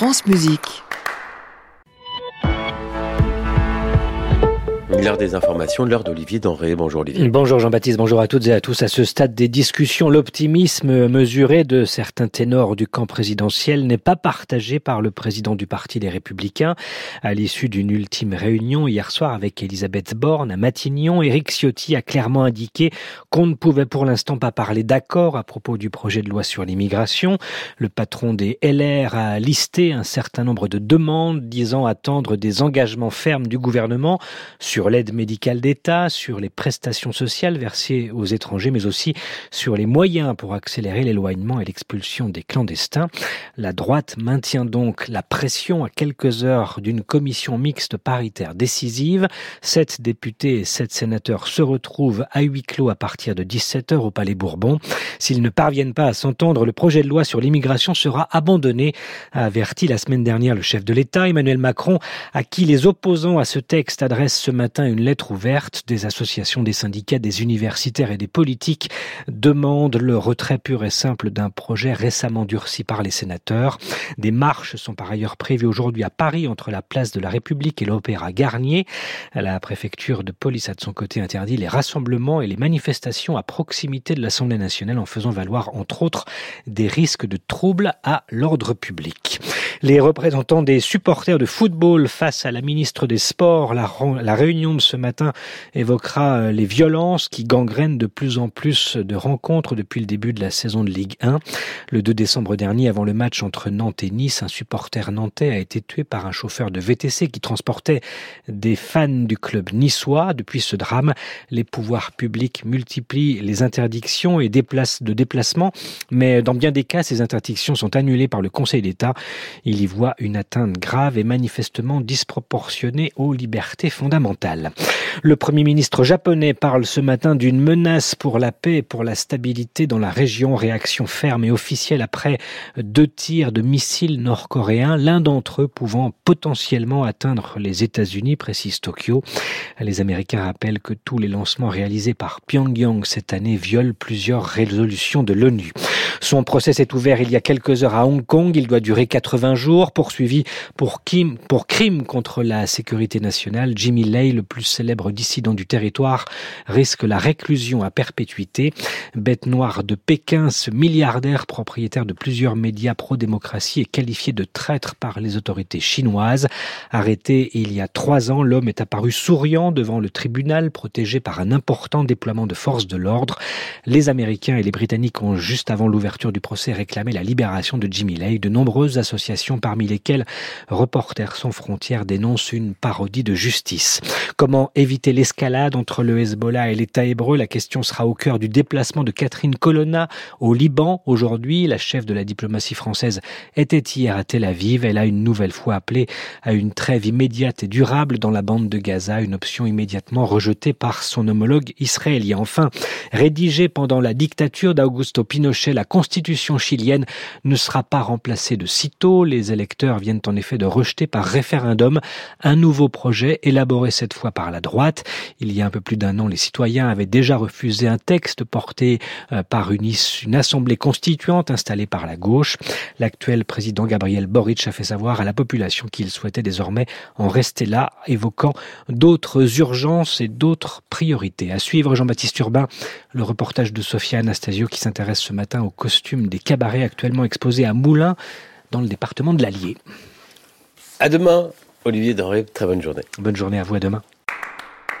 France Musique. L'heure des informations, l'heure d'Olivier Denré. Bonjour Olivier. Bonjour Jean-Baptiste, bonjour à toutes et à tous. À ce stade des discussions, l'optimisme mesuré de certains ténors du camp présidentiel n'est pas partagé par le président du Parti des Républicains. À l'issue d'une ultime réunion hier soir avec Elisabeth Borne à Matignon, Éric Ciotti a clairement indiqué qu'on ne pouvait pour l'instant pas parler d'accord à propos du projet de loi sur l'immigration. Le patron des LR a listé un certain nombre de demandes disant attendre des engagements fermes du gouvernement sur l'aide médicale d'État, sur les prestations sociales versées aux étrangers, mais aussi sur les moyens pour accélérer l'éloignement et l'expulsion des clandestins. La droite maintient donc la pression à quelques heures d'une commission mixte paritaire décisive. Sept députés et sept sénateurs se retrouvent à huis clos à partir de 17 heures au Palais Bourbon. S'ils ne parviennent pas à s'entendre, le projet de loi sur l'immigration sera abandonné, a averti la semaine dernière le chef de l'État, Emmanuel Macron, à qui les opposants à ce texte adressent ce matin une lettre ouverte. Des associations, des syndicats, des universitaires et des politiques demandent le retrait pur et simple d'un projet récemment durci par les sénateurs. Des marches sont par ailleurs prévues aujourd'hui à Paris entre la place de la République et l'Opéra Garnier. La préfecture de police a de son côté interdit les rassemblements et les manifestations à proximité de l'Assemblée nationale en faisant valoir entre autres des risques de troubles à l'ordre public. Les représentants des supporters de football face à la ministre des Sports, la, réunion de ce matin évoquera euh, les violences qui gangrènent de plus en plus de rencontres depuis le début de la saison de Ligue 1. Le 2 décembre dernier, avant le match entre Nantes et Nice, un supporter nantais a été tué par un chauffeur de VTC qui transportait des fans du club niçois. Depuis ce drame, les pouvoirs publics multiplient les interdictions et déplacent de déplacement, mais dans bien des cas, ces interdictions sont annulées par le Conseil d'État. Il y voit une atteinte grave et manifestement disproportionnée aux libertés fondamentales. Le Premier ministre japonais parle ce matin d'une menace pour la paix et pour la stabilité dans la région. Réaction ferme et officielle après deux tirs de missiles nord-coréens, l'un d'entre eux pouvant potentiellement atteindre les États-Unis, précise Tokyo. Les Américains rappellent que tous les lancements réalisés par Pyongyang cette année violent plusieurs résolutions de l'ONU. Son procès s'est ouvert il y a quelques heures à Hong Kong. Il doit durer 80 jours, poursuivi pour, pour crime contre la sécurité nationale. Jimmy Lay, le plus célèbre dissident du territoire, risque la réclusion à perpétuité. Bête noire de Pékin, ce milliardaire propriétaire de plusieurs médias pro-démocratie est qualifié de traître par les autorités chinoises. Arrêté il y a trois ans, l'homme est apparu souriant devant le tribunal, protégé par un important déploiement de forces de l'ordre. Les Américains et les Britanniques ont juste avant l'ouverture du procès réclamé la libération de Jimmy Lay. De nombreuses associations, parmi lesquelles Reporters sans frontières, dénoncent une parodie de justice. Comment éviter l'escalade entre le Hezbollah et l'État hébreu La question sera au cœur du déplacement de Catherine Colonna au Liban aujourd'hui. La chef de la diplomatie française était hier à Tel Aviv. Elle a une nouvelle fois appelé à une trêve immédiate et durable dans la bande de Gaza, une option immédiatement rejetée par son homologue israélien. Enfin, rédigée pendant la dictature d'Augusto Pinochet, la constitution chilienne ne sera pas remplacée de sitôt. Les électeurs viennent en effet de rejeter par référendum un nouveau projet élaboré cette fois par la droite. Il y a un peu plus d'un an, les citoyens avaient déjà refusé un texte porté euh, par une, une assemblée constituante installée par la gauche. L'actuel président Gabriel Boric a fait savoir à la population qu'il souhaitait désormais en rester là, évoquant d'autres urgences et d'autres priorités. À suivre, Jean-Baptiste Urbain, le reportage de Sophia Anastasio qui s'intéresse ce matin au costume des cabarets actuellement exposés à Moulins dans le département de l'Allier. À demain, Olivier Doré. Très bonne journée. Bonne journée à vous, à demain.